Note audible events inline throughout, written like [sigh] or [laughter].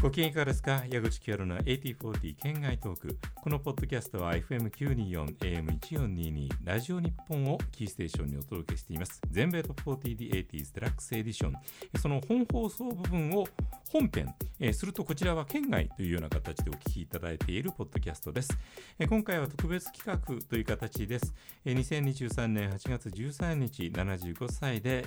ご機嫌いかがですか？矢口清の8040県外トーク。このポッドキャストは FM924、AM1422、ラジオ日本をキーステーションにお届けしています。全米トップ 40D80s デラックスエディション。その本放送部分を本編、えーするとこちらは県外というような形でお聞きいただいているポッドキャストです。えー今回は特別企画という形です。えー2023年8月13日、75歳で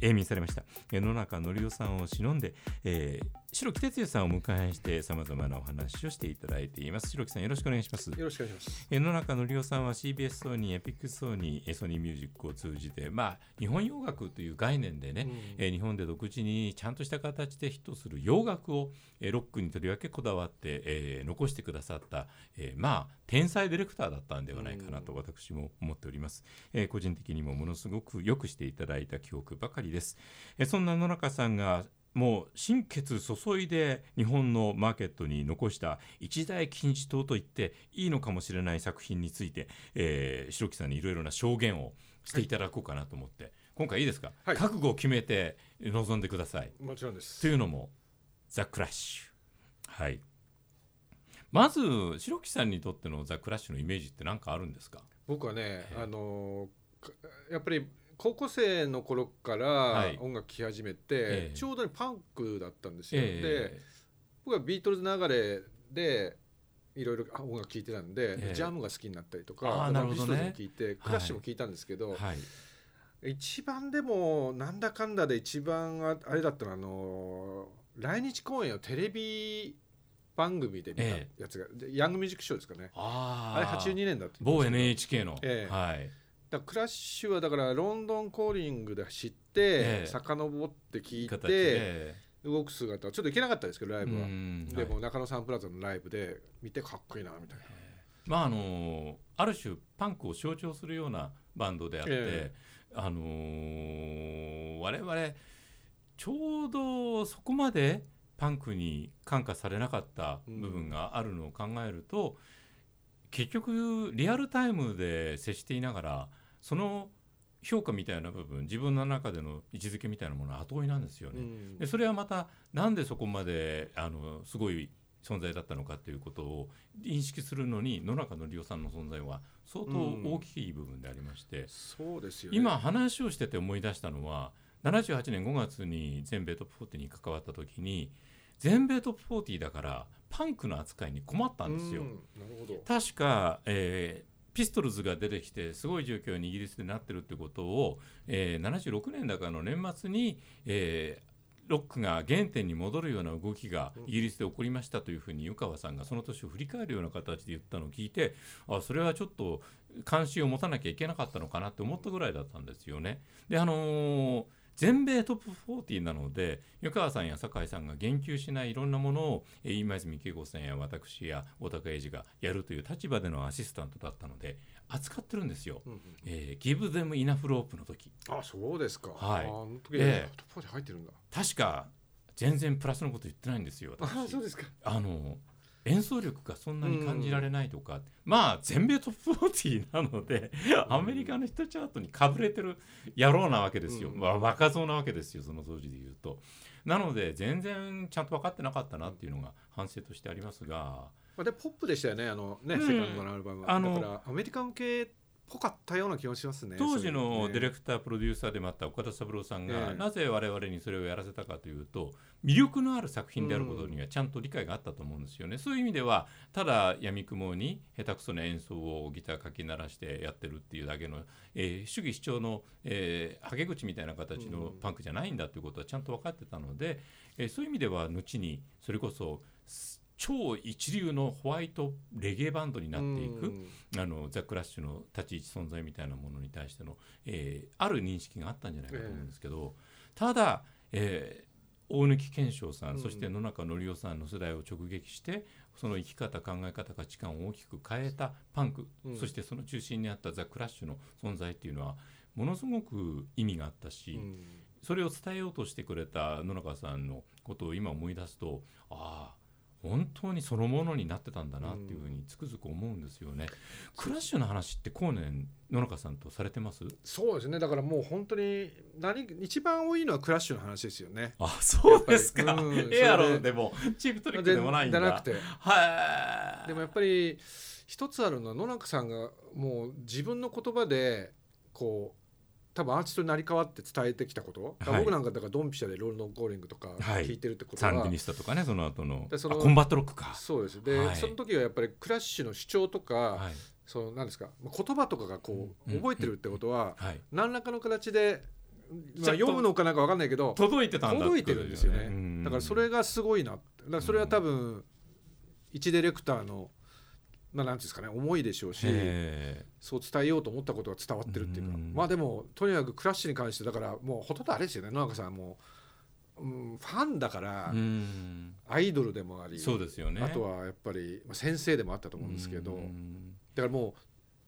永眠されました。野中則夫さんを忍んで、えー白木哲也さんをお迎えしてさまざまなお話をしていただいています。白木さんよろしくお願いします。よろしくお願いします。えー野中則夫さんは CBS ソニー、エピックソニー、えーソニーミュージックを通じて、まあ、日本洋楽という概念でね、えー日本で独自にちゃんとした形でヒットする洋楽を、えーロックにとりわけこだわって、えー残してくださった、えーまあ天才ディレクターだったんではないかなと私も思っております、えー個人的にもものすごくよくしていただいた記憶ばかりです、えーそんな野中さんがもう心血注いで日本のマーケットに残した一大金字塔と言っていいのかもしれない作品について、えー白木さんにいろいろな証言をしていただこうかなと思って、今回いいですか、はい覚悟を決めて臨んでください。もちろんです。というのもザ・クラッシュ。はい。まず白木さんにとってのザ・クラッシュのイメージって何かあるんですか？僕はねえ、えあのかやっぱり高校生の頃からはい。音楽聴き始めて、ええ。ちょうどねパンクだったんですよ。で、え。僕はビートルズ流れで。いろいろ音楽聴いてたんで、ええ。ジャムが好きになったりとか、ビートルズも聴いて、クラッシュも聴いたんですけど、はい。一番でもなんだかんだで一番ああれだったのはあの来日公演をテレビ番組で見たえやつが、でヤングミュージックショーですかね。ああれ82年だったけど NHK の、ええ。はい。クラッシュはだからロンドンコーリングで知って、ええ。遡って聞い形てで。動く姿はちょっと行けなかったですけどライブは、うん。でもはい。中野サンプラザのライブで見てかっこいいなみたいな、まああのある種パンクを象徴するようなバンドであって、えあのー我々ちょうどそこまでパンクに感化されなかった部分があるのを考えると、結局リアルタイムで接していながらその評価みたいな部分自分の中での位置づけみたいなものは後追いなんですよね。うん。でそれはまたなんでそこまであのすごい存在だったのかということを認識するのに野中則夫さんの存在は相当大きい部分でありまして、そうですよね。今話をしてて思い出したのは78年5月に全米トップ40に関わった時に全米トップ40だからパンクの扱いに困ったんですよ。うん。なるほど。確か、えーピストルズが出てきてすごい状況にイギリスでなってるってことを、えー76年だかの年末に、えーロックが原点に戻るような動きがイギリスで起こりましたというふうに湯川さんがその年を振り返るような形で言ったのを聞いてあそれはちょっと関心を持たなきゃいけなかったのかなって思ったぐらいだったんですよね。であのー全米トップ40なので湯川さんや酒井さんが言及しないいろんなものを、えー今泉恵子さんや私や大高英二がやるという立場でのアシスタントだったので扱ってるんですよ。うんうん。えー、Give them enough rope の時。あそうですか、はい。あの時ええ。トップ4入ってるんだ。確か全然プラスのこと言ってないんですよ私。あそうですか。あの演奏力がそんなに感じられないとか、まあ全米トップ40なので、アメリカのヒットチャートにかぶれてる野郎なわけですよ、うん。まあ、若造なわけですよその当時で言うと。なので全然ちゃんと分かってなかったなっていうのが反省としてありますが。まあ、でポップでしたよねあのね、うん。セカンドのアルバムは。あのだからアメリカ向けっぽかったような気もしますね当時のディレククタープロデューサーでもあった岡田三郎さんが、ええ。なぜ我々にそれをやらせたかというと魅力のある作品であることにはちゃんと理解があったと思うんですよね、そういう意味ではただやみくもに下手くそな演奏をギターかき鳴らしてやってるっていうだけの、えー主義主張の、えー、はけ口みたいな形のパンクじゃないんだということはちゃんと分かってたので、えーそういう意味では後にそれこそす超一流のホワイトレゲエバンドになっていく、あのザ・クラッシュの立ち位置存在みたいなものに対しての、えーある認識があったんじゃないかと思うんですけど、ただ、えー大貫健章さん、うん。そして野中則夫さんの世代を直撃してその生き方考え方価値観を大きく変えたパンク、うん。そしてその中心にあったザ・クラッシュの存在っていうのはものすごく意味があったし、それを伝えようとしてくれた野中さんのことを今思い出すとああ本当にそのものになってたんだなっていうふうにつくづく思うんですよね。クラッシュの話って後年野中さんとされてます？そうですね。だからもう本当に何一番多いのはクラッシュの話ですよね。あそうですか、うん。エアロで。も。チープトリックでもないんだ。じゃなくて。はい。でもやっぱり一つあるのは野中さんがもう自分の言葉でこう多分アーティストになり変わって伝えてきたこと、はい。僕なんかだからドンピシャでロールドコーリングとかはい。聞いてるってことサは、ンディニスタとかねその後のでそのあコンバットロックか。そうです。で、はい。その時はやっぱりクラッシュの主張とか、はい。そのなんですかまあ言葉とかがこううん覚えてるってことは、はい、何らかの形で、まあ、読むのかなんか分かんないけど届いてたんだ届いてるんですよね。うん。だからそれがすごいなだからそれは多分一ディレクターのまあなんていうんですかね思いでしょうしへそう伝えようと思ったことが伝わってるっていうか。うん。まあでもとにかくクラッシュに関してだからもうほとんどあれですよね。野中さんもう、うん、ファンだからアイドルでもあり、そうですよね。あとはやっぱりまあ先生でもあったと思うんですけど。うん。だからも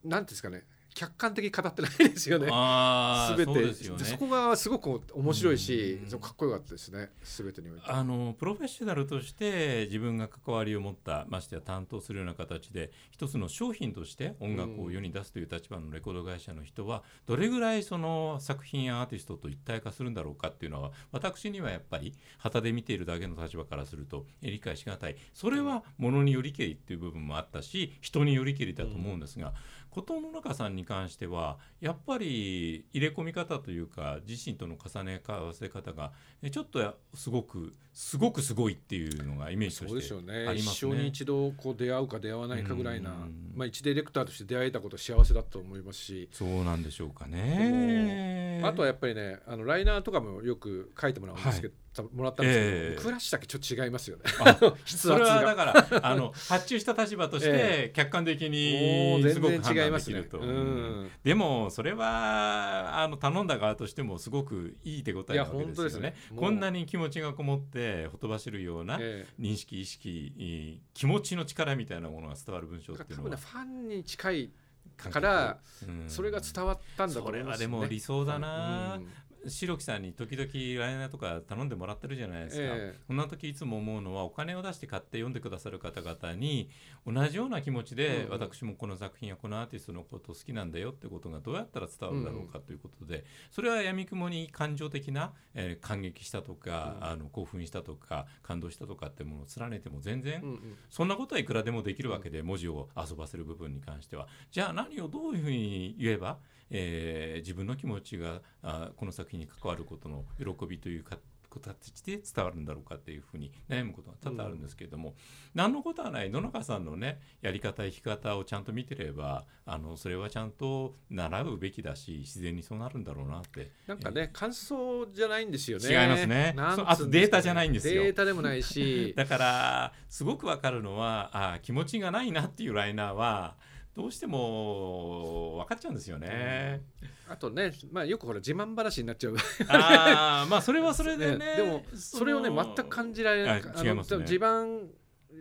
うなんていうんですかね客観的に語ってないですよね。あーすべて。そうですよね。そこがすごく面白いしうん。かっこよかったですね。すべてにおいて。あのプロフェッショナルとして自分が関わりを持ったましてや担当するような形で一つの商品として音楽を世に出すという立場のレコード会社の人はどれぐらいその作品やアーティストと一体化するんだろうかっていうのは私にはやっぱり旗で見ているだけの立場からするとえ理解しがたい。それはものによりけりっていう部分もあったし人によりけりだと思うんですが、後藤野中さんに関してはやっぱり入れ込み方というか自身との重ね合わせ方がえちょっとすごくすごくすごいっていうのがイメージとしてありますね。一生に一度こう出会うか出会わないかぐらいなうんまあ一ディレクターとして出会えたことは幸せだと思いますし。そうなんでしょうかね。あとはやっぱりねあのライナーとかもよく書いてもらうんですけど、もらったんですけど、ええ。クラッシュだけちょっと違いますよね。[laughs] それはだ。からあの発注した立場として客観的もにうすごく判。断できると。うん。でもそれはあの頼んだ側としてもすごくいい手応えなわけですよね。ね。こんなに気持ちがこもってほとばしるようなええ。認識意識いい気持ちの力みたいなものが伝わる文章っていうのは。ファンに近いからうん。それが伝わったんだとそれは思います、ね、でも理想だな、うん白木さんに時々ライナーとか頼んでもらってるじゃないですか、ええ。そんな時いつも思うのはお金を出して買って読んでくださる方々に同じような気持ちで、うん私もこの作品やこのアーティストのこと好きなんだよってことがどうやったら伝わるだろうかということで、それはやみくもに感情的な、えー感激したとか、うんあの興奮したとか感動したとかってものを連ねても全然、そんなことはいくらでもできるわけで、文字を遊ばせる部分に関しては。じゃあ何をどういうふうに言えば、えー自分の気持ちがあこの作品に関わることの喜びというか形で伝わるんだろうかっていうふうに悩むことが多々あるんですけれども、何のことはない。野中さんのねやり方生き方をちゃんと見てればあのそれはちゃんと習うべきだし自然にそうなるんだろうなって。なんかね、感想じゃないんですよね。違いますね。なんつそうあとデータじゃないんですよ。データでもないし、[laughs] だからすごくわかるのはあ気持ちがないなっていうライナーはどうしても分かっちゃうんですよね。あとね、まあよくほら自慢話になっちゃう。ああまあそれはそれでね。[laughs] ねでもそれをねの全く感じられない。あ違いますねの自慢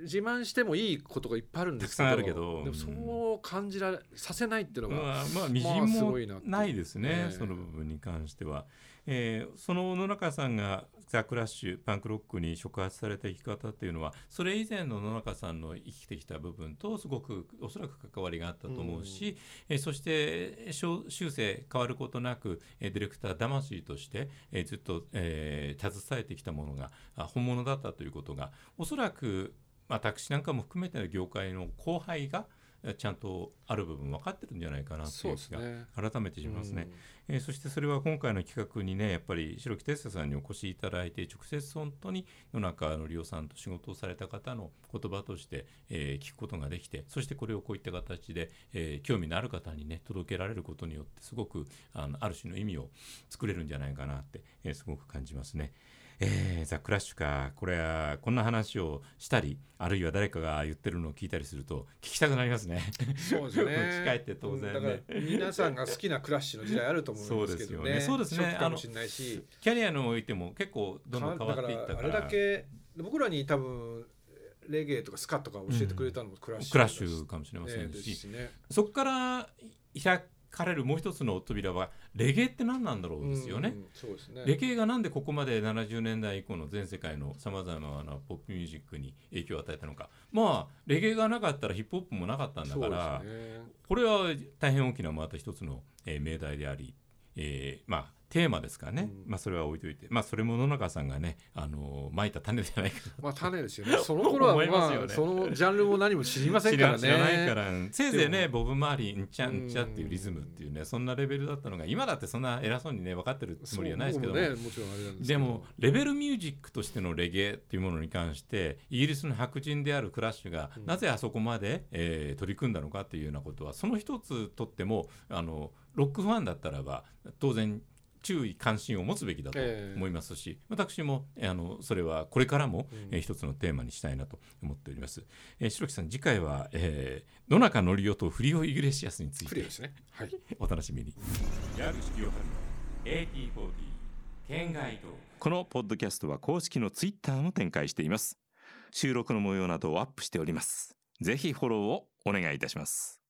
自慢してもいいことがいっぱいあるんですけど、たくさんあるけどでもそう感じられさせないっていうのが、まあ、まあみじんもないですね、ええその部分に関しては。えーその野中さんがザ・クラッシュパンクロックに触発された生き方っていうのはそれ以前の野中さんの生きてきた部分とすごくおそらく関わりがあったと思うし、えーそして小終生変わることなく、えーディレクター魂として、えーずっと、えー携えてきたものがあ本物だったということがおそらく私なんかも含めての業界の後輩がえーちゃんとある部分分かってるんじゃないかなってそいうすね。改めてしますね、えーそしてそれは今回の企画にねやっぱり白木哲也さんにお越しいただいて直接本当に野中則夫さんと仕事をされた方の言葉として、えー聞くことができてそしてこれをこういった形で、えー興味のある方にね届けられることによってすごくあのある種の意味を作れるんじゃないかなって、えーすごく感じますね。えーザ・クラッシュかこれはこんな話をしたりあるいは誰かが言ってるのを聞いたりすると聞きたくなりますね。そうですね。持ち帰って当然ねうんだから皆さんが好きなクラッシュの時代あると思うんですけどね。そうですよねそうですねしれないし、キャリアにおいても結構どんどん変わっていったからだからあれだけ僕らに多分レゲエとかスカとか教えてくれたのもクラッシュクラッシュかもしれませんし、しね。そこから100かれるもう一つの扉はレゲエって何なんだろうですよね。うんそうですね。レゲエがなんでここまで70年代以降の全世界のさまざまなポップミュージックに影響を与えたのか。まあレゲエがなかったらヒップホップもなかったんだから、ね。これは大変大きなまた一つの、えー命題であり、えーまあテーマですからね、うん。まあそれは置いといて。まあそれも野中さんがねあのーまいた種じゃないかまあ種ですよね。その頃はまね。あそのジャンルも何も知りません知からね。ら [laughs] 知らないから。せいぜいねでボブ・マーリーんちゃんちゃっていうリズムっていうねそんなレベルだったのが今だってそんな偉そうにね分かってるつもりはないですけども。ねもちろんあれなんですでもレベルミュージックとしてのレゲエっていうものに関してイギリスの白人であるクラッシュがうんなぜあそこまで、えー取り組んだのかっていうようなことはその一つとってもあのロックファンだったらば当然注意関心を持つべきだとええ思いますし、私もえーあのそれはこれからも、うんえー一つのテーマにしたいなと思っております。えー白木さん次回は、えー野中則夫とフリオ・イグレシアスについてフリーですねはい [laughs] お楽しみに。県外このポッドキャストは公式のツイッターも展開しています。収録の模様などをアップしております。ぜひフォローをお願いいたします。